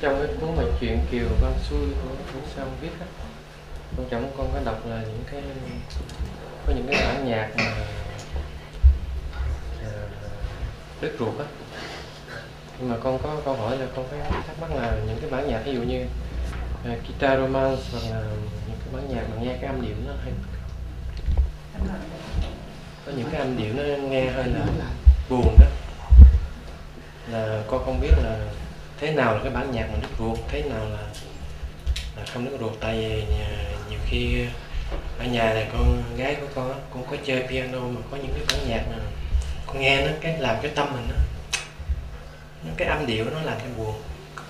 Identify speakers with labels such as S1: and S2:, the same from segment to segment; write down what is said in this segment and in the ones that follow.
S1: trong cái cuốn mà chuyện kiều văn xuôi của, của sao viết á con chẳng con có đọc là những cái có những cái bản nhạc mà ờ, à, đứt ruột á. Nhưng mà con có câu hỏi là con phải thắc mắc là những cái bản nhạc ví dụ như uh, guitar romance hoặc là những cái bản nhạc mà nghe cái âm điệu nó hay có những cái âm điệu nó nghe hơi là buồn đó. Là con không biết là thế nào là cái bản nhạc mà đứt ruột? Thế nào là là không đứt ruột? Tại vì nhà, nhiều khi ở nhà này con gái của con cũng có chơi piano mà có những cái bản nhạc mà con nghe nó cái làm cái tâm mình nó cái âm điệu nó làm cho buồn.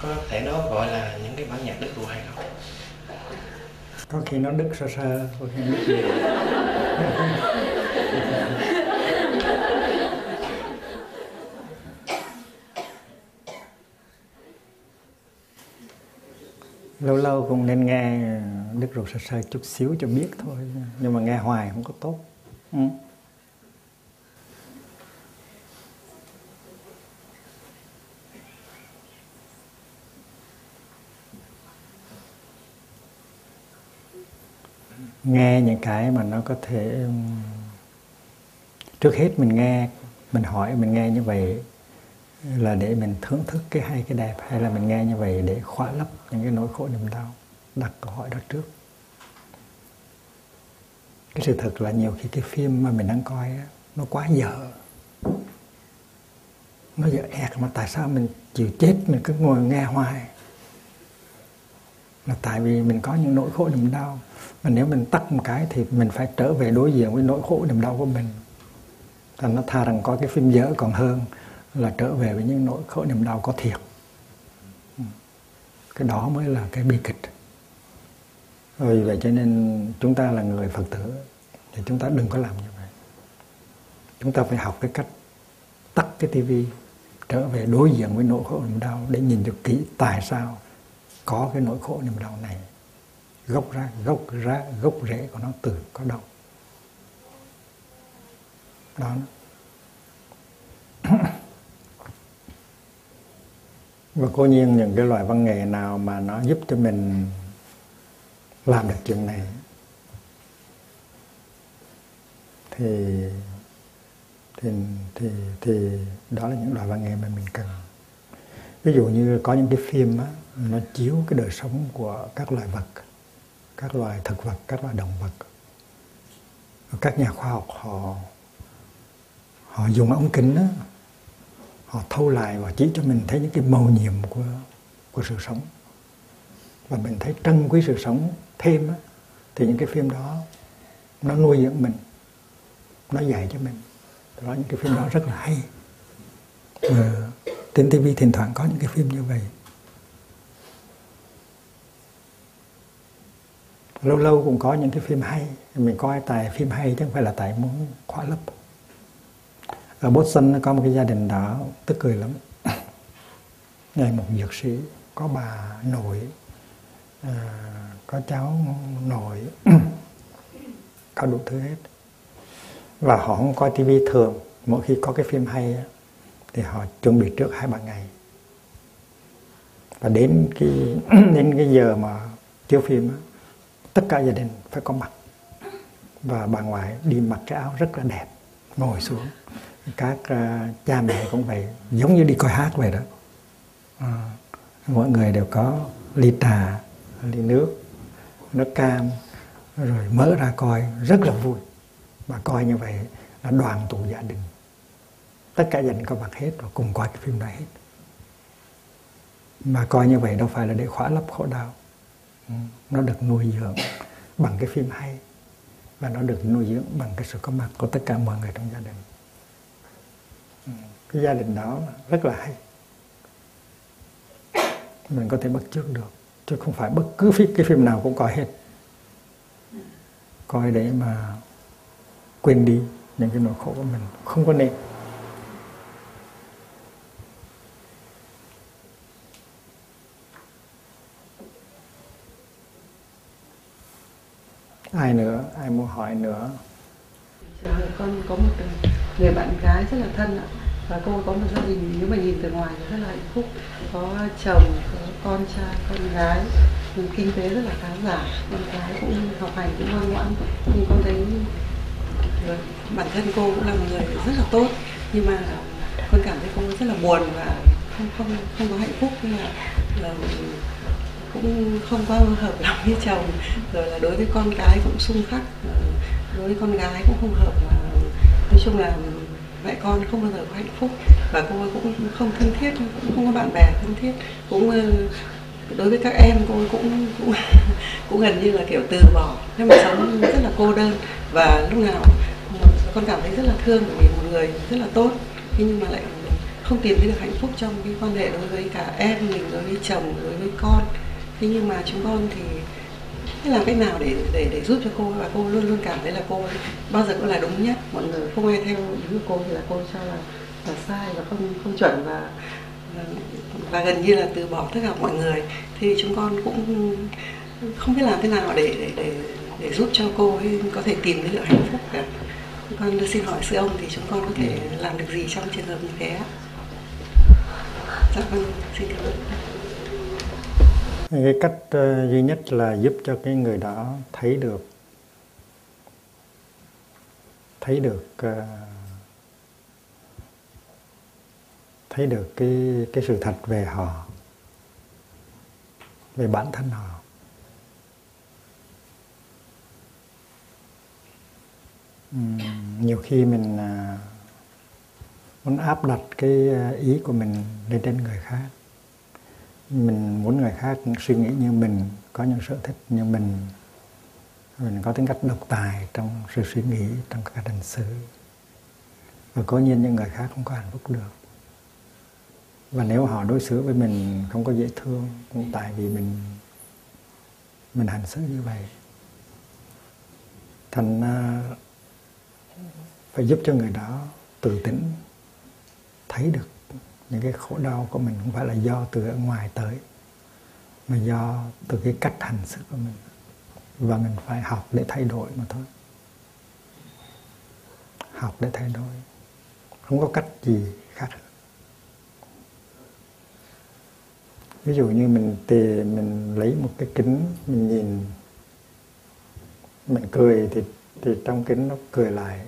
S1: Có thể đó gọi là những cái bản nhạc đứt ruột hay không?
S2: Có khi nó đứt sơ sơ có khi nó đứt nhiều lâu lâu cũng nên nghe đức ruột sơ sơ chút xíu cho biết thôi nhưng mà nghe hoài không có tốt ừ. nghe những cái mà nó có thể, trước hết mình nghe, mình hỏi, mình nghe như vậy là để mình thưởng thức cái hay cái đẹp hay là mình nghe như vậy để khỏa lấp những cái nỗi khổ niềm đau đặt câu hỏi đó trước. Cái sự thật là nhiều khi cái phim mà mình đang coi á, nó quá dở. Nó dở ẹt mà tại sao mình chịu chết mình cứ ngồi nghe hoài. Là tại vì mình có những nỗi khổ niềm đau mà nếu mình tắt một cái thì mình phải trở về đối diện với nỗi khổ niềm đau của mình. Thành nó tha rằng có cái phim dở còn hơn là trở về với những nỗi khổ niềm đau có thiệt. Ừ. Cái đó mới là cái bi kịch. Ờ, vì vậy cho nên chúng ta là người phật tử, thì chúng ta đừng có làm như vậy. Chúng ta phải học cái cách tắt cái tivi, trở về đối diện với nỗi khổ niềm đau để nhìn cho kỹ tại sao có cái nỗi khổ niềm đau này. Gốc ra gốc ra, gốc rễ của nó từ có đâu. Đó. Và cố nhiên những cái loại văn nghệ nào mà nó giúp cho mình làm được chuyện này. Thì thì thì thì đó là những loại văn nghệ mà mình cần. Ví dụ như có những cái phim á nó chiếu cái đời sống của các loài vật các loài thực vật các loài động vật. Các nhà khoa học họ họ dùng ống kính đó, họ thâu lại và chỉ cho mình thấy những cái màu nhiệm của của sự sống. Và mình thấy trân quý sự sống thêm á, thì những cái phim đó nó nuôi dưỡng mình nó dạy cho mình. Đó những cái phim đó rất là hay. Và trên tivi thỉnh thoảng có những cái phim như vậy. Lâu lâu cũng có những cái phim hay. Mình coi tại phim hay chứ không phải là tại muốn khóa lớp ở Boston có một cái gia đình đó tức cười lắm. Ngày một dược sĩ có bà nội à, có cháu nội có đủ thứ hết. Và họ không coi tivi thường. Mỗi khi có cái phim hay thì họ chuẩn bị trước hai ba ngày. Và đến cái đến cái giờ mà chiếu phim tất cả gia đình phải có mặt. Và bà ngoại đi mặc cái áo rất là đẹp ngồi xuống các uh, cha mẹ cũng vậy giống như đi coi hát vậy đó. À, mọi người đều có ly trà ly nước nước cam rồi mở ra coi rất là vui. Và coi như vậy là đoàn tụ gia đình. Tất cả gia đình có mặt hết và cùng coi cái phim này hết. Mà coi như vậy đâu phải là để khỏa lấp khổ đau. Ừ, nó được nuôi dưỡng bằng cái phim hay và nó được nuôi dưỡng bằng cái sự có mặt của tất cả mọi người trong gia đình cái gia đình đó rất là hay. Mình có thể bắt chước được, chứ không phải bất cứ phim, cái phim nào cũng coi hết. Coi để mà quên đi những cái nỗi khổ của mình, không có nên. Ai nữa? Ai muốn hỏi nữa?
S3: Con có một người bạn gái rất là thân ạ và cô có một gia đình nếu mà nhìn từ ngoài thì rất là hạnh phúc. Có chồng có con trai con gái. Kinh tế rất là khá giả con gái cũng học hành cũng ngoan ngoãn. Nhưng con thấy bản thân cô cũng là một người rất là tốt. Nhưng mà con cảm thấy cô rất là buồn và không không không có hạnh phúc. Nhưng là, là cũng không có hợp lòng với chồng. Rồi là đối với con cái cũng xung khắc. Ờ, đối với con gái cũng không hợp. Mà nói chung là mẹ con không bao giờ có hạnh phúc. Và cô ấy cũng không thân thiết, cũng không có bạn bè thân thiết. Cũng ờ, đối với các em cô ấy cũng cũng cũng gần như là kiểu từ bỏ. Nên mà sống rất là cô đơn. Và lúc nào con cảm thấy rất là thương, bởi vì một người rất là tốt. Nhưng mà lại không tìm thấy được hạnh phúc trong cái quan hệ đối với cả em mình, đối với chồng, đối với con. Thế nhưng mà chúng con thì thế làm cách nào để để để giúp cho cô? Và cô luôn luôn cảm thấy là cô bao giờ cũng là đúng nhất. Mọi người không ai theo ý của cô thì là cô cho là là sai và không không chuẩn và và gần như là từ bỏ tất cả mọi người. Thì chúng con cũng không biết làm thế nào để để để, để giúp cho cô ấy có thể tìm thấy được hạnh phúc cả. Con xin hỏi sư ông thì chúng con có thể làm được gì trong trường hợp như thế ạ? Dạ vâng xin cảm ơn
S2: cái cách ờ, duy nhất là giúp cho cái người đó thấy được. Thấy được ờ, thấy được cái cái sự thật về họ về bản thân họ. Uhm, nhiều khi mình ờ, muốn áp đặt cái ý của mình lên trên người khác mình muốn người khác suy nghĩ như mình, có những sở thích như mình. Mình có tính cách độc tài trong sự suy nghĩ, trong các hành xử. Và có nhiên những người khác không có hạnh phúc được. Và nếu họ đối xử với mình không có dễ thương, cũng tại vì mình mình hành xử như vậy. Thành phải giúp cho người đó tự tỉnh thấy được những cái khổ đau của mình không phải là do từ ở ngoài tới, mà do từ cái cách hành xử của mình. Và mình phải học để thay đổi mà thôi. Học để thay đổi. Không có cách gì khác ví dụ như mình thì mình lấy một cái kính, mình nhìn, mình cười thì thì trong kính nó cười lại.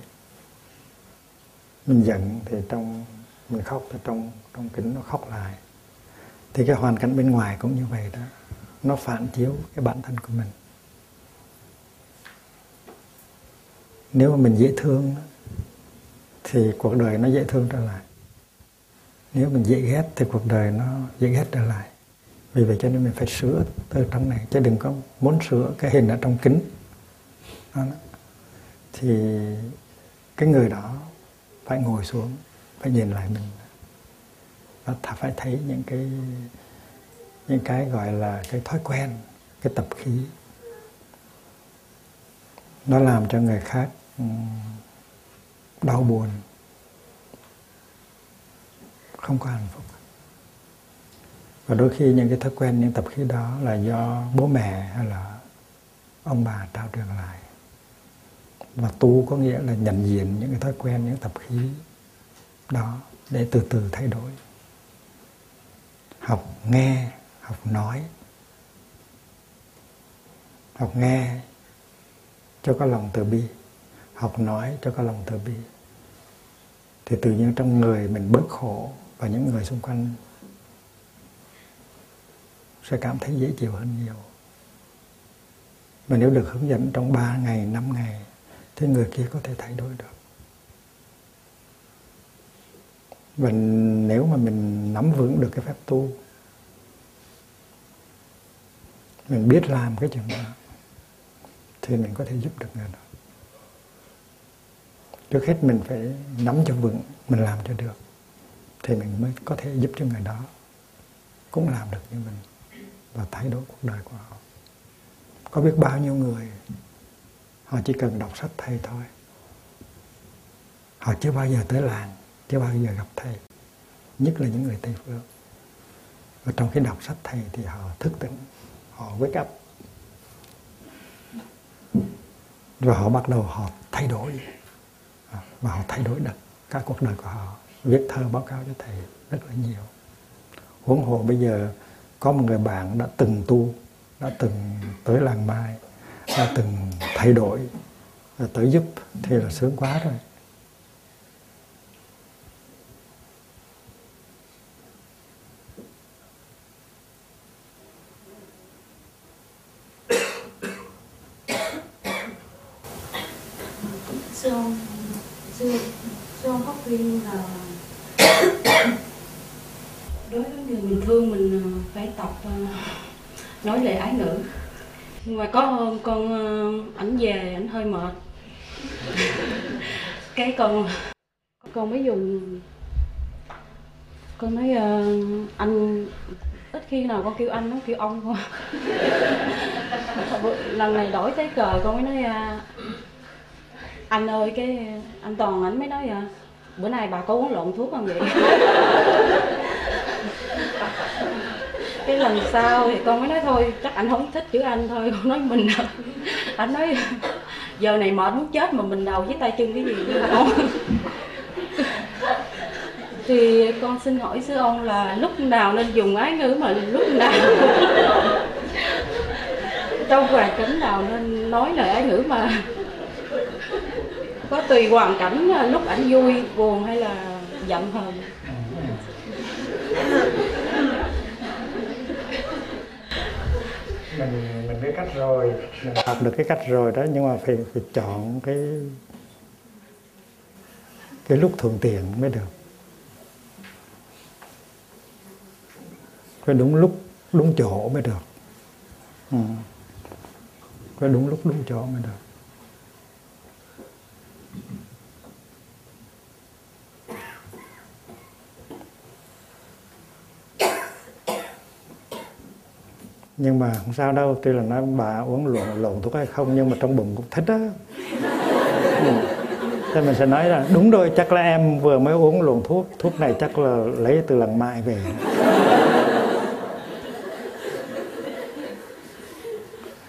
S2: Mình giận thì trong mình khóc thì trong trong kính nó khóc lại. Thì cái hoàn cảnh bên ngoài cũng như vậy đó. Nó phản chiếu cái bản thân của mình. Nếu mà mình dễ thương thì cuộc đời nó dễ thương trở lại. Nếu mình dễ ghét thì cuộc đời nó dễ ghét trở lại. Vì vậy cho nên mình phải sửa từ trong này, chứ đừng có muốn sửa cái hình ở trong kính. Đó. thì cái người đó phải ngồi xuống phải nhìn lại mình. Và phải thấy những cái những cái gọi là cái thói quen, cái tập khí. Nó làm cho người khác ừ, đau buồn. Không có hạnh phúc. Và đôi khi những cái thói quen, những tập khí đó là do bố mẹ hay là ông bà trao truyền lại. Và tu có nghĩa là nhận diện những cái thói quen, những tập khí đó để từ từ thay đổi. Học nghe học nói. Học nghe cho có lòng từ bi. Học nói cho có lòng từ bi. Thì tự nhiên trong người mình bớt khổ và những người xung quanh sẽ cảm thấy dễ chịu hơn nhiều. Mà nếu được hướng dẫn trong 3 ngày, 5 ngày thì người kia có thể thay đổi được. Và nếu mà mình nắm vững được cái phép tu, mình biết làm cái chuyện đó, thì mình có thể giúp được người đó. Trước hết mình phải nắm cho vững, mình làm cho được, thì mình mới có thể giúp cho người đó cũng làm được như mình và thay đổi cuộc đời của họ. Có biết bao nhiêu người, họ chỉ cần đọc sách thầy thôi. Họ chưa bao giờ tới làng chưa bao giờ gặp thầy? Nhất là những người tây phương. Và trong khi đọc sách thầy thì họ thức tỉnh, họ wake up. Và họ bắt đầu họ thay đổi. À, và họ thay đổi được các cuộc đời của họ, viết thơ, báo cáo cho thầy rất là nhiều. Huống hồ bây giờ có một người bạn đã từng tu, đã từng tới làng mai, đã từng thay đổi, đã tới giúp thì là sướng quá rồi
S4: sư ông sư, sư ông có khuyên là đối với người bình thường mình ờ, phải tập ờ, nói lệ ái ngữ nhưng mà có hôm con ờ, ảnh về ảnh hơi mệt. Cái con con mới dùng con nói ờ, anh ít khi nào con kêu anh nó kêu ông thôi. Lần này đổi tới cờ con mới nói à, anh ơi cái anh toàn ảnh mới nói à bữa nay bà có uống lộn thuốc không vậy cái lần sau thì con mới nói thôi, chắc anh không thích chữ anh thôi. Con nói mình à. anh nói, giờ này mệt muốn chết mà mình đầu với tay chân cái gì nữa không thì con xin hỏi sư ông là lúc nào nên dùng ái ngữ mà lúc nào trong hoàn cảnh nào nên nói lời ái ngữ mà. Có tùy hoàn cảnh à, lúc ảnh vui, buồn hay là giận hờn. Ừ.
S2: mình mình biết cách rồi. Mình học được cái cách rồi đó, nhưng mà phải phải chọn cái cái lúc thuận tiện mới được. Phải đúng lúc, đúng chỗ mới được. Ừ. phải đúng lúc, đúng chỗ mới được. Nhưng mà không sao đâu tuy là nói bà uống lộn lộn thuốc hay không nhưng mà trong bụng cũng thích á. Ừ. Thế mình sẽ nói là đúng rồi chắc là em vừa mới uống lộn thuốc thuốc này chắc là lấy từ lần mai về.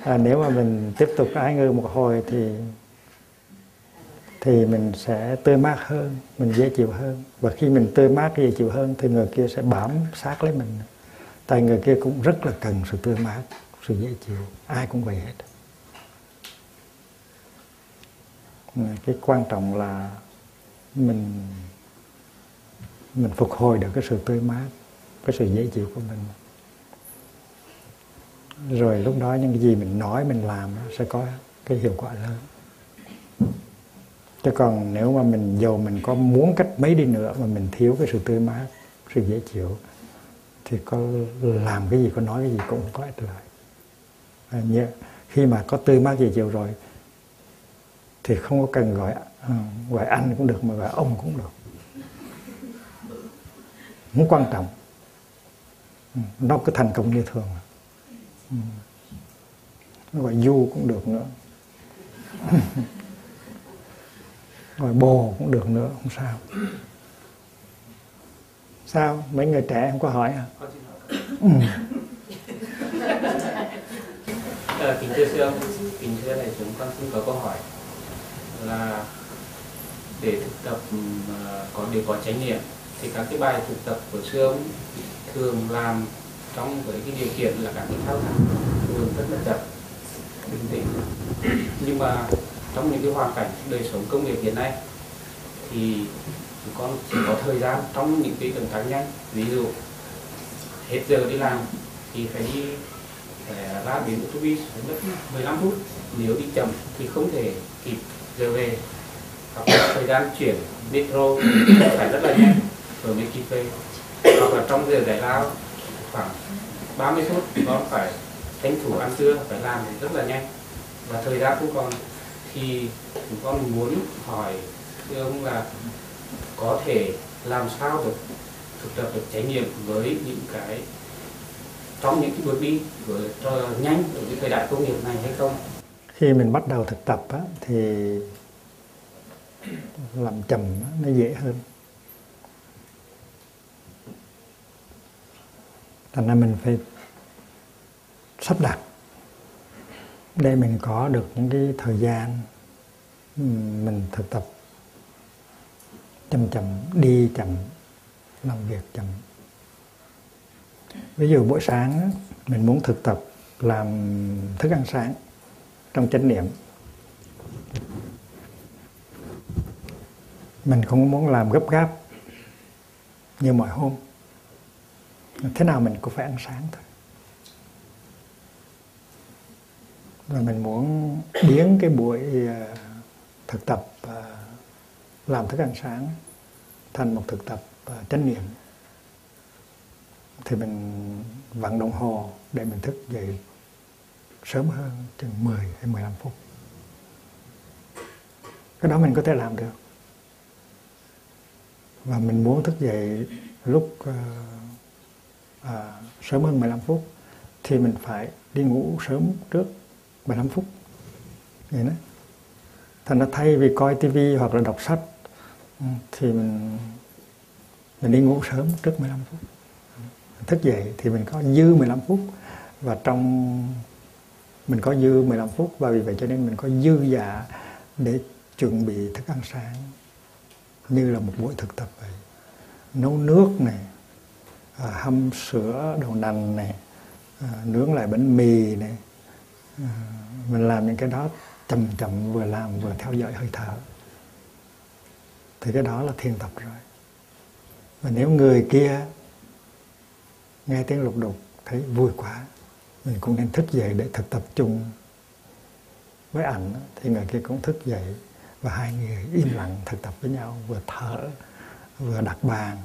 S2: À, nếu mà mình tiếp tục ái ngư một hồi thì thì mình sẽ tươi mát hơn mình dễ chịu hơn. Và khi mình tươi mát dễ chịu hơn thì người kia sẽ bám sát lấy mình tại người kia cũng rất là cần sự tươi mát, sự dễ chịu, ai cũng vậy hết. Cái quan trọng là mình mình phục hồi được cái sự tươi mát, cái sự dễ chịu của mình. Rồi lúc đó những cái gì mình nói, mình làm sẽ có cái hiệu quả lớn. Chứ còn nếu mà mình giàu mình có muốn cách mấy đi nữa mà mình thiếu cái sự tươi mát, sự dễ chịu thì có làm cái gì có nói cái gì cũng có ích lợi à, như, khi mà có tươi mát gì chịu rồi thì không có cần gọi uh, gọi anh cũng được mà gọi ông cũng được. Không quan trọng. Ừ, nó cứ thành công như thường. Ừ. Nó gọi du cũng được nữa. Gọi bồ cũng được nữa không sao sao? Mấy người trẻ không có hỏi à? Ừ.
S5: à, kính thưa sư ông kính thưa đại chúng con xin có câu hỏi là để thực tập uh, có để có chánh niệm thì các cái bài thực tập của sư ông thường làm trong với cái điều kiện là các cái thao tác thường rất là chậm bình tĩnh. Nhưng mà trong những cái hoàn cảnh đời sống công nghiệp hiện nay thì con chỉ có thời gian trong những cái động tác nhanh. Ví dụ, hết giờ đi làm thì phải đi, phải ra đến ô tô phải mất 15 phút. Nếu đi chậm thì không thể kịp giờ về. Hoặc là thời gian chuyển metro phải rất là nhanh rồi mới kịp về hoặc là trong giờ giải lao, khoảng 30 phút con phải tranh thủ ăn trưa, phải làm rất là nhanh. Và thời gian của con, thì chúng con muốn hỏi thưa ông là có thể làm sao được thực tập được trải nghiệm với những cái trong những cái bước đi với nhanh ở cái thời đại công nghiệp này hay không?
S2: Khi mình bắt đầu thực tập á, thì làm chậm nó dễ hơn. Thành ra mình phải sắp đặt để mình có được những cái thời gian mình thực tập chậm chậm, đi chậm, làm việc chậm. Ví dụ buổi sáng mình muốn thực tập làm thức ăn sáng trong chánh niệm. Mình không muốn làm gấp gáp như mọi hôm. Thế nào mình cũng phải ăn sáng thôi. Và mình muốn biến cái buổi à, thực tập làm thức ăn sáng thành một thực tập ờ, chánh niệm. Thì mình vặn đồng hồ để mình thức dậy sớm hơn chừng 10 hay 15 phút. Cái đó mình có thể làm được. Và mình muốn thức dậy lúc uh, uh, sớm hơn 15 phút thì mình phải đi ngủ sớm trước 15 phút. Vậy đó. Thành ra thay vì coi tivi hoặc là đọc sách thì mình mình đi ngủ sớm trước 15 phút. Thức dậy thì mình có dư 15 phút. Và trong mình có dư 15 phút và vì vậy cho nên mình có dư dạ để chuẩn bị thức ăn sáng như là một buổi thực tập vậy. Nấu nước này à, hâm sữa đậu nành này à, nướng lại bánh mì này. À, mình làm những cái đó chậm chậm vừa làm vừa theo dõi hơi thở thì cái đó là thiền tập rồi. Và nếu người kia nghe tiếng lục đục thấy vui quá mình cũng nên thức dậy để thực tập chung với ảnh. Thì người kia cũng thức dậy và hai người im lặng thực tập với nhau vừa thở vừa đặt bàn.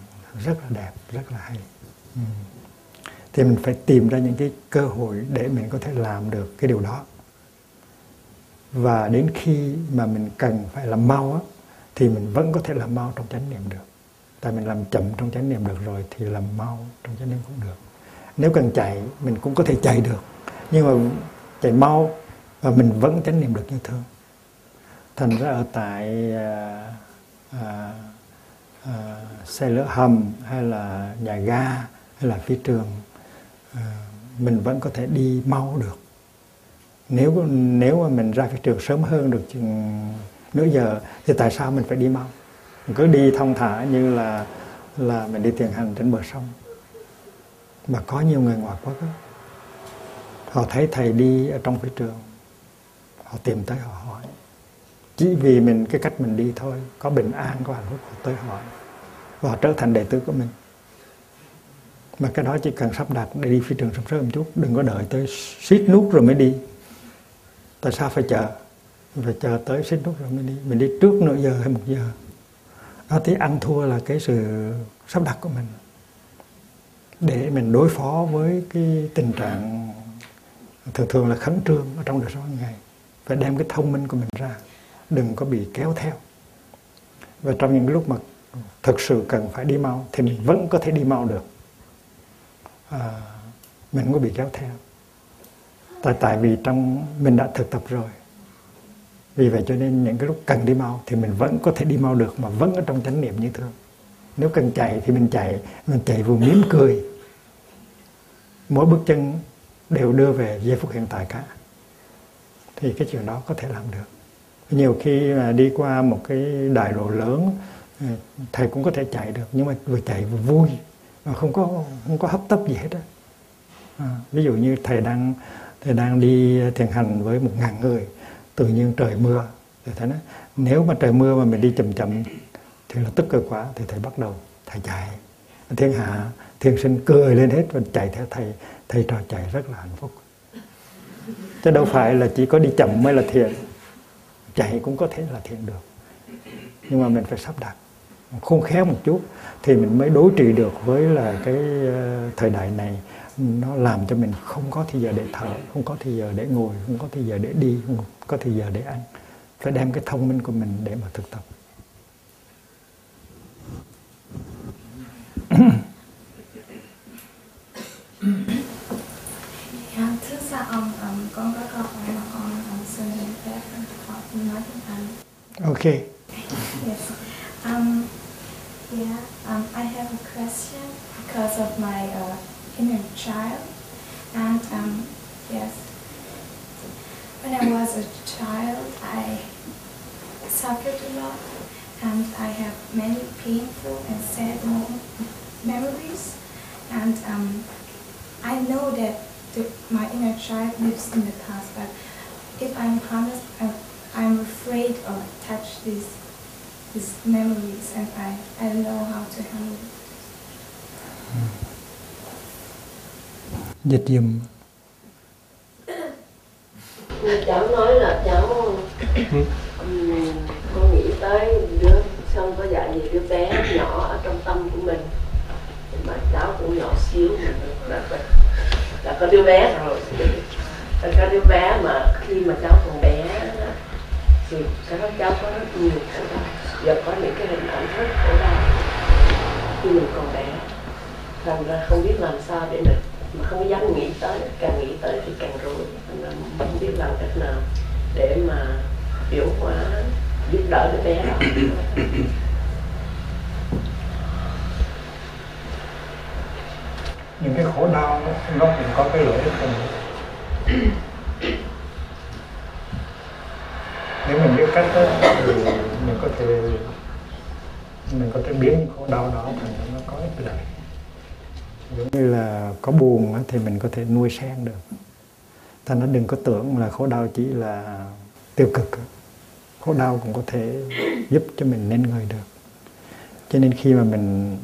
S2: Rất là đẹp rất là hay. Ừ. thì mình phải tìm ra những cái cơ hội để mình có thể làm được cái điều đó. Và đến khi mà mình cần phải làm mau á, thì mình vẫn có thể làm mau trong chánh niệm được. Tại mình làm chậm trong chánh niệm được rồi thì làm mau trong chánh niệm cũng được. Nếu cần chạy mình cũng có thể chạy được. Nhưng mà chạy mau và mình vẫn chánh niệm được như thường. Thành ra ở tại à, à, à, xe lửa hầm hay là nhà ga hay là phi trường à, mình vẫn có thể đi mau được. Nếu nếu mà mình ra phi trường sớm hơn được chừng nửa giờ thì tại sao mình phải đi mau? Mình cứ đi thông thả như là là mình đi thiền hành trên bờ sông. Mà có nhiều người ngoại quốc đó, họ thấy thầy đi ở trong phi trường họ tìm tới họ hỏi. Chỉ vì mình cái cách mình đi thôi có bình an có hạnh phúc họ tới hỏi. Và họ trở thành đệ tử của mình. Mà cái đó chỉ cần sắp đặt để đi phi trường sớm sớm một chút đừng có đợi tới suýt nút rồi mới đi. Tại sao phải chờ? Phải chờ tới suýt nút rồi mình đi. Mình đi trước nửa giờ hay một giờ. Đó thì ăn thua là cái sự sắp đặt của mình. Để mình đối phó với cái tình trạng thường thường là khẩn trương ở trong đời sống hàng ngày. Phải đem cái thông minh của mình ra. Đừng có bị kéo theo. Và trong những lúc mà thực sự cần phải đi mau thì mình vẫn có thể đi mau được. À, mình không có bị kéo theo. Tại tại vì trong mình đã thực tập rồi vì vậy cho nên những cái lúc cần đi mau thì mình vẫn có thể đi mau được mà vẫn ở trong chánh niệm như thường. Nếu cần chạy thì mình chạy mình chạy vừa mỉm cười. Mỗi bước chân đều đưa về giây phút hiện tại cả. Thì cái chuyện đó có thể làm được. Nhiều khi mà đi qua một cái đại lộ lớn ừ, thầy cũng có thể chạy được nhưng mà vừa chạy vừa vui mà không có không có hấp tấp gì hết á. À, ví dụ như thầy đang thầy đang đi thiền hành với một ngàn người tự nhiên trời mưa. Thì thầy nói nếu mà trời mưa mà mình đi chậm chậm thì là tức cực quá thì thầy bắt đầu, thầy chạy. Thiên hạ, thiên sinh cười lên hết và chạy theo thầy thầy trò chạy rất là hạnh phúc. Chứ đâu phải là chỉ có đi chậm mới là thiện. Chạy cũng có thể là thiện được. Nhưng mà mình phải sắp đặt, khôn khéo một chút thì mình mới đối trị được với là cái ờ, thời đại này. Nó làm cho mình không có thời giờ để thở, không có thời giờ để ngồi, không có thời giờ để đi, không có thời giờ để ăn. Phải đem cái thông minh của mình để mà thực tập.
S6: Dạ thưa sa ông con có câu hỏi mà con xin phép hỏi nói với anh.
S2: Okay
S6: yes. Um yeah um I have a question because of my uh, inner child. And um yes. When I was a child I suffered a lot and I have many painful and sad memories. And um, I know that the, my inner child lives in the past, but if I'm honest, I'm, I'm afraid of touch these these memories, and I, I don't know how to handle it.
S2: dịch dùm
S7: cháu nói là cháu ừm, Ừ. con nghĩ tới đứa xong có dạy gì đứa bé nhỏ ở trong tâm của mình? Mà cháu cũng nhỏ xíu là đã, đã, đã có đứa bé rồi. Đã có đứa bé mà khi mà cháu còn bé thì cháu cháu có rất nhiều khổ đau giờ có những cái hình ảnh rất khổ đau khi mình còn bé. Thành ra không biết làm sao để mình mà không dám nghĩ tới càng nghĩ tới thì càng rối. Thành ra không biết làm cách nào để mà biểu hóa ờ, giúp đỡ đứa bé.
S2: Những cái khổ đau nó, nó cũng có cái lợi ích của mình. Nếu mình biết cách đó, thì mình có thể mình có thể biến những khổ đau đó thành nó có ích lợi giống như là có buồn thì mình có thể nuôi sen được. Ta nó đừng có tưởng là khổ đau chỉ là tiêu cực khổ đau cũng có thể giúp cho mình nên người được. Cho nên khi mà mình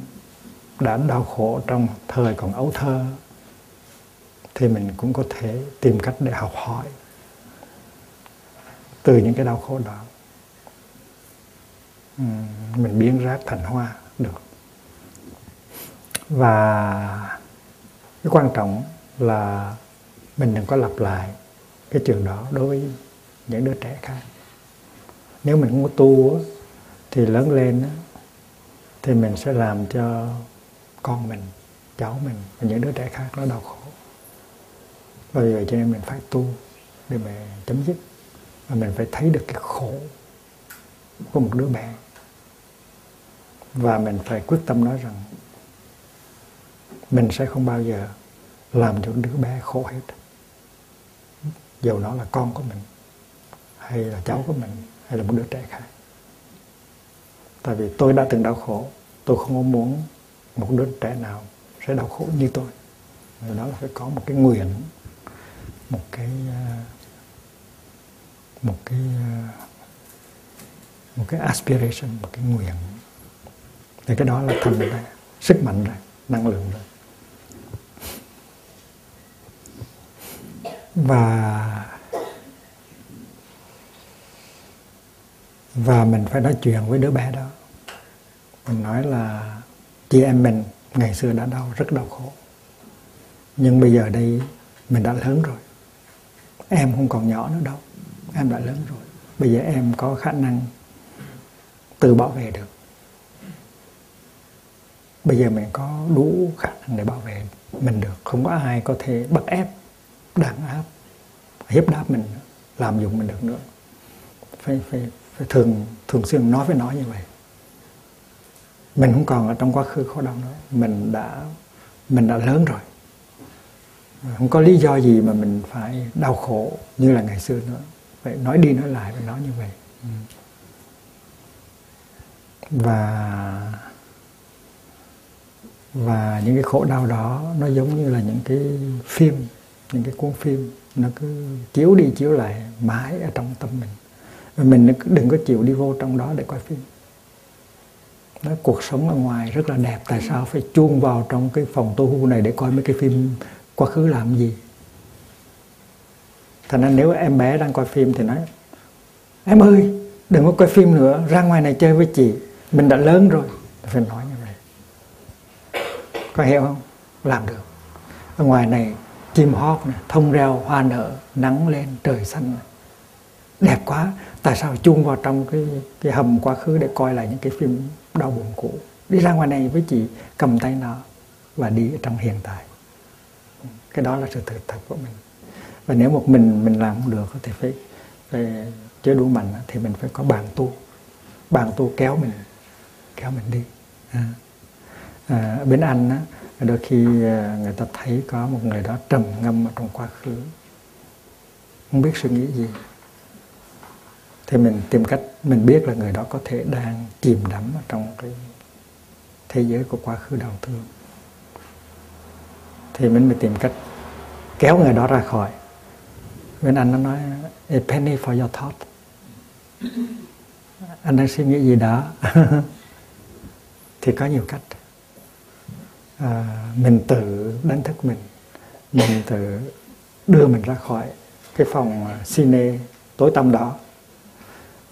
S2: đã đau khổ trong thời còn ấu thơ, thì mình cũng có thể tìm cách để học hỏi từ những cái đau khổ đó. Mình biến rác thành hoa được. Và cái quan trọng là mình đừng có lặp lại cái trường đó đối với những đứa trẻ khác nếu mình không có tu thì lớn lên thì mình sẽ làm cho con mình, cháu mình và những đứa trẻ khác nó đau khổ. Và vì vậy cho nên mình phải tu để mà chấm dứt và mình phải thấy được cái khổ của một đứa bé. Và mình phải quyết tâm nói rằng mình sẽ không bao giờ làm cho đứa bé khổ hết. Dù nó là con của mình hay là cháu của mình hay là một đứa trẻ khác. Tại vì tôi đã từng đau khổ. Tôi không muốn một đứa trẻ nào sẽ đau khổ như tôi. Và đó là phải có một cái nguyện, một cái à, một cái à, một cái aspiration, một cái nguyện. Thì cái đó là thành ra sức mạnh rồi năng lượng rồi và và mình phải nói chuyện với đứa bé đó. Mình nói là, chị em mình ngày xưa đã đau rất đau khổ. Nhưng bây giờ đây mình đã lớn rồi. Em không còn nhỏ nữa đâu. Em đã lớn rồi. Bây giờ em có khả năng tự bảo vệ được. Bây giờ mình có đủ khả năng để bảo vệ mình được. Không có ai có thể bắt ép, đàn áp, hiếp đáp mình, làm dụng mình được nữa. Phải phải phải thường thường xuyên nói với nó như vậy. Mình không còn ở trong quá khứ khổ đau nữa. Mình đã mình đã lớn rồi. Không có lý do gì mà mình phải đau khổ như là ngày xưa nữa. Phải nói đi nói lại với nó như vậy. Và và những cái khổ đau đó, nó giống như là những cái phim, những cái cuốn phim, nó cứ chiếu đi chiếu lại mãi ở trong tâm mình và mình đừng có chịu đi vô trong đó để coi phim. Nói cuộc sống ở ngoài rất là đẹp tại sao phải chuông vào trong cái phòng tô hu này để coi mấy cái phim quá khứ làm gì? Thành ra nếu em bé đang coi phim thì nói em ơi đừng có coi phim nữa ra ngoài này chơi với chị mình đã lớn rồi. Phải nói như vậy. Có hiểu không? Làm được. Ở ngoài này chim hót này, thông reo hoa nở nắng lên trời xanh này đẹp quá. Tại sao chung vào trong cái cái hầm quá khứ để coi lại những cái phim đau buồn cũ? Đi ra ngoài này với chị cầm tay nó và đi ở trong hiện tại. Cái đó là sự thực thật của mình. Và nếu một mình mình làm không được thì phải phải chơi đủ mạnh thì mình phải có bạn tu. Bạn tu kéo mình kéo mình đi. À. À, ở bên anh á, đôi khi à, người ta thấy có một người đó trầm ngâm ở trong quá khứ. Không biết suy nghĩ gì thì mình tìm cách mình biết là người đó có thể đang chìm đắm ở trong cái thế giới của quá khứ đau thương. Thì mình mới tìm cách kéo người đó ra khỏi. Bên anh nó nói a penny for your thought. Anh đang suy nghĩ gì đó. Thì có nhiều cách. À, mình tự đánh thức mình. Mình tự đưa mình ra khỏi cái phòng à, cine tối tăm đó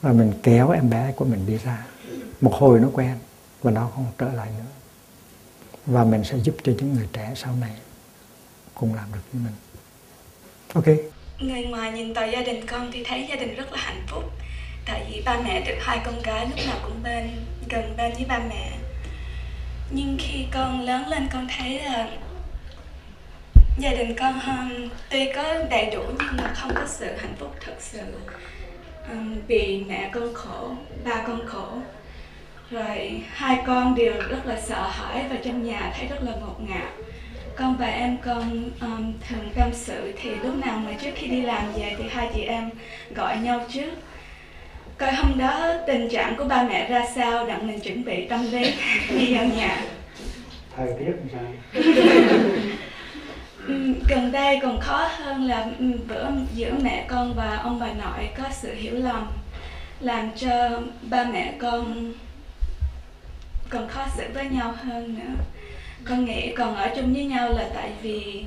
S2: và mình kéo em bé của mình đi ra. Một hồi nó quen và nó không trở lại nữa. Và mình sẽ giúp cho những người trẻ sau này cùng làm được như mình. Ok?
S8: Người ngoài nhìn vào gia đình con thì thấy gia đình rất là hạnh phúc. Tại vì ba mẹ được hai con gái lúc nào cũng bên gần bên với ba mẹ. Nhưng khi con lớn lên con thấy là gia đình con um, tuy có đầy đủ nhưng mà không có sự hạnh phúc thật sự vì mẹ con khổ ba con khổ. Rồi hai con đều rất là sợ hãi và trong nhà thấy rất là ngột ngạt. Con và em con um, thường tâm sự thì lúc nào mà trước khi đi làm về thì hai chị em gọi nhau trước. Coi hôm đó tình trạng của ba mẹ ra sao đặng mình chuẩn bị tâm lý đi vào nhà.
S2: Thời tiết sao Ừ,
S8: gần đây còn khó hơn là ừ, bữa giữa mẹ con và ông bà nội có sự hiểu lầm làm cho ba mẹ con còn khó xử với nhau hơn nữa. Con nghĩ còn ở chung với nhau là tại vì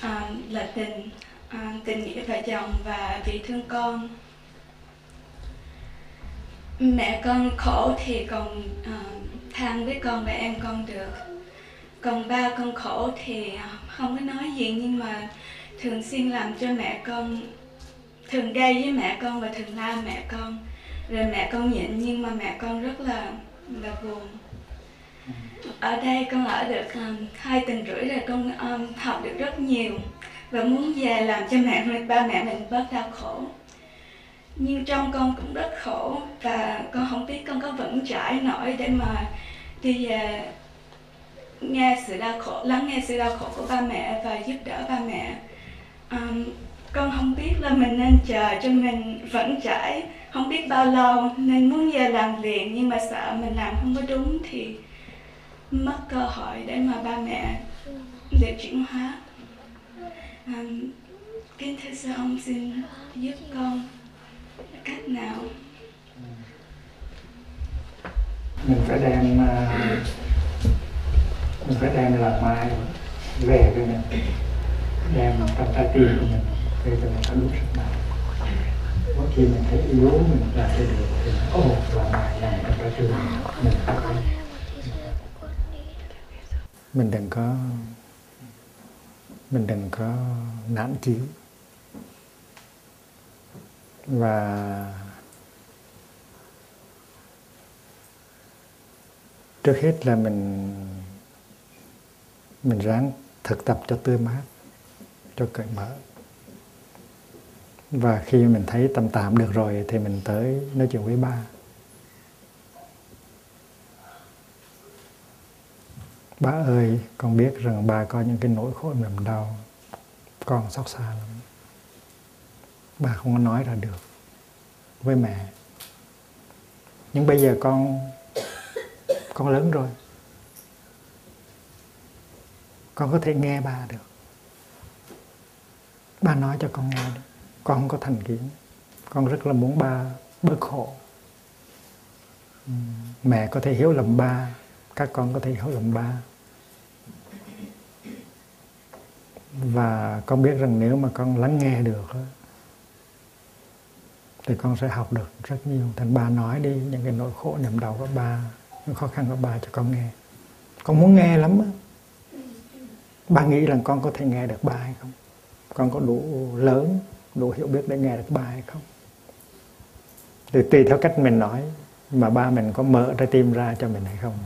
S8: à, là tình à, tình nghĩa vợ chồng và vì thương con. Mẹ con khổ thì còn à, than với con và em con được còn ba con khổ thì không có nói gì nhưng mà thường xuyên làm cho mẹ con thường gây với mẹ con và thường la mẹ con. Rồi mẹ con nhịn nhưng mà mẹ con rất là là buồn. Ở đây con ở được um, hai tuần rưỡi rồi con um, học được rất nhiều và muốn về làm cho mẹ mình ba mẹ mình bớt đau khổ. Nhưng trong con cũng rất khổ và con không biết con có vững chãi nổi để mà đi về nghe sự đau khổ lắng nghe sự đau khổ của ba mẹ và giúp đỡ ba mẹ. Um, con không biết là mình nên chờ cho mình vẫn trải không biết bao lâu nên muốn về làm liền nhưng mà sợ mình làm không có đúng thì mất cơ hội để mà ba mẹ để chuyển hóa. Um, kính thưa sư ông xin giúp con cách nào?
S2: Mình phải đem uh, mình phải đem làm mai về với mình. Đem trong trái tim của mình để cho mình có đủ sức mạnh. Có khi mình thấy yếu, mình làm cái điều thì ô là mai này trong trái tim mình có thể. Mình đừng có, mình đừng có nản chí. Và trước hết là mình mình ráng thực tập cho tươi mát, cho cởi mở. Và khi mình thấy tâm tạm được rồi thì mình tới nói chuyện với ba. Ba ơi, con biết rằng ba có những cái nỗi khổ niềm đau, con xót xa lắm. Ba không có nói ra được với mẹ. Nhưng bây giờ con con lớn rồi con có thể nghe ba được. Ba nói cho con nghe được. Con không có thành kiến. Con rất là muốn ba bớt khổ. Mẹ có thể hiểu lầm ba, các con có thể hiểu lầm ba. Và con biết rằng nếu mà con lắng nghe được thì con sẽ học được rất nhiều. Thành ba nói đi, những cái nỗi khổ niềm đau của ba, những khó khăn của ba cho con nghe. Con muốn nghe lắm á ba nghĩ rằng con có thể nghe được ba hay không? Con có đủ lớn đủ hiểu biết để nghe được ba hay không? Thì tùy theo cách mình nói mà ba mình có mở trái tim ra cho mình hay không?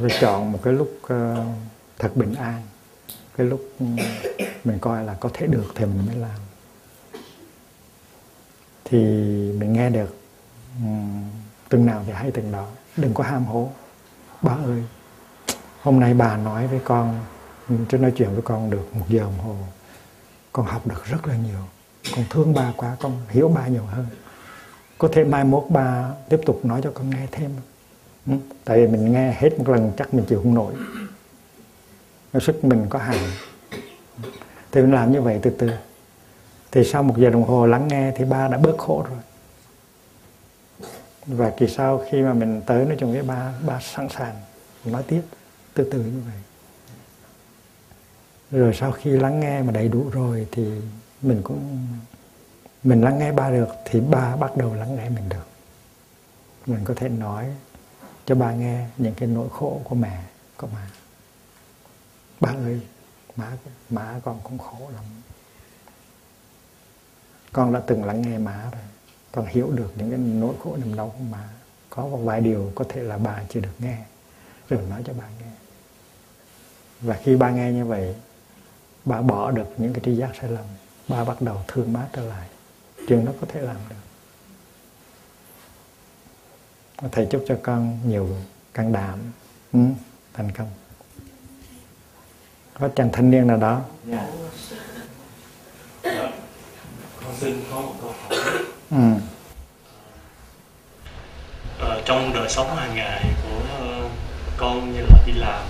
S2: Rồi chọn một cái lúc uh, thật bình an cái lúc ừ, mình coi là có thể được thì mình mới làm. Thì mình nghe được um, từng nào thì hay từng đó đừng có ham hố. Ba ơi hôm nay bà nói với con, chứ nói chuyện với con được một giờ đồng hồ. Con học được rất là nhiều. Con thương bà quá, con hiểu bà nhiều hơn. Có thể mai mốt bà tiếp tục nói cho con nghe thêm. Ừ? tại vì mình nghe hết một lần chắc mình chịu không nổi. Sức mình có hạn. Thì mình làm như vậy từ từ. Thì sau một giờ đồng hồ lắng nghe thì ba đã bớt khổ rồi. Và kỳ sau khi mà mình tới nói chung với ba ba sẵn sàng nói tiếp từ từ như vậy. Rồi sau khi lắng nghe mà đầy đủ rồi thì mình cũng, mình lắng nghe ba được thì ba bắt đầu lắng nghe mình được. Mình có thể nói cho ba nghe những cái nỗi khổ của mẹ, của má. Ba ơi, má má con cũng khổ lắm. Con đã từng lắng nghe má rồi. Con hiểu được những cái nỗi khổ niềm đau của má. Có một vài điều có thể là bà chưa được nghe. Rồi nói cho bà nghe và khi ba nghe như vậy bà bỏ được những cái tri giác sai lầm bà bắt đầu thương má trở lại. Chuyện đó có thể làm được. Thầy chúc cho con nhiều can đảm ừ, thành công. Có chàng thanh niên nào đó?
S1: Dạ. Con xin có một câu hỏi.
S2: Ừ.
S9: ờ, trong đời sống hàng ngày của ờ, con như là đi làm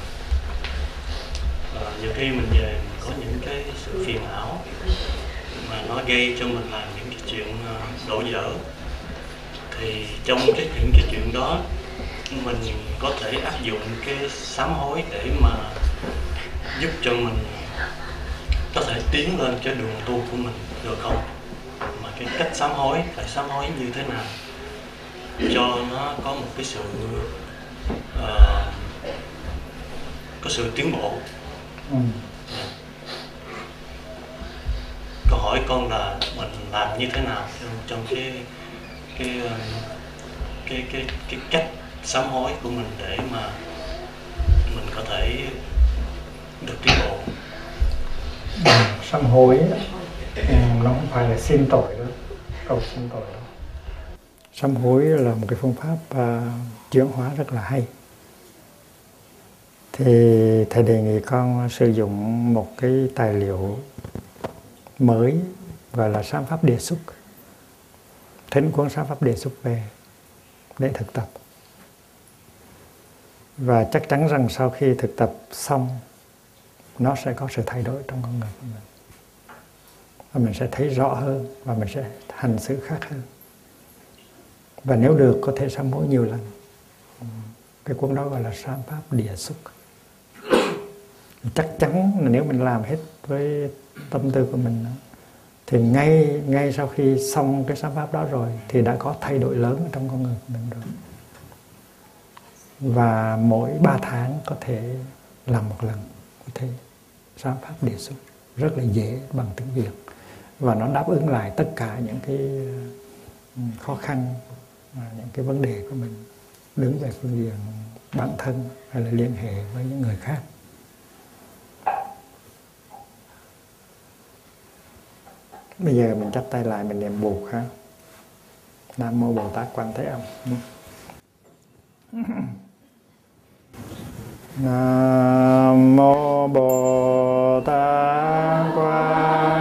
S9: nhiều khi mình về mình có những cái sự phiền não mà nó gây cho mình làm những cái chuyện ờ, đổ dở. Thì trong cái những cái chuyện đó mình có thể áp dụng cái sám hối để mà giúp cho mình có thể tiến lên cái đường tu của mình được không? Mà cái cách sám hối phải sám hối như thế nào cho nó có một cái sự uh, có sự tiến bộ?
S2: Ừ.
S9: câu hỏi con là mình làm như thế nào trong, trong cái cái um, cái cái cái cách sám hối của mình để mà mình có thể được tiến bộ?
S2: Sám hối ừ, nó không phải là xin tội đâu cầu xin tội đâu. Sám hối là một cái phương pháp uh, chuyển hóa rất là hay thì thầy đề nghị con sử dụng một cái tài liệu mới, gọi là sáng pháp đề xuất thính cuốn sáng pháp đề xuất về, để thực tập. Và chắc chắn rằng sau khi thực tập xong, nó sẽ có sự thay đổi trong con người của mình. Và mình sẽ thấy rõ hơn, và mình sẽ hành xử khác hơn. Và nếu được, có thể sám hối nhiều lần. Cái cuốn đó gọi là sám pháp địa xúc chắc chắn là nếu mình làm hết với tâm tư của mình, thì ngay ngay sau khi xong cái sáng pháp đó rồi, thì đã có thay đổi lớn trong con người của mình rồi. Và mỗi ba tháng có thể làm một lần có thể sáng pháp đề xuất. Rất là dễ bằng tiếng việt. Và nó đáp ứng lại tất cả những cái ừ, khó khăn những cái vấn đề của mình. Đứng về phương diện bản thân hay là liên hệ với những người khác. Bây giờ mình chắp tay lại, mình niệm buộc ha. Nam mô bồ tát quan thế âm. Nam mô bồ tát quan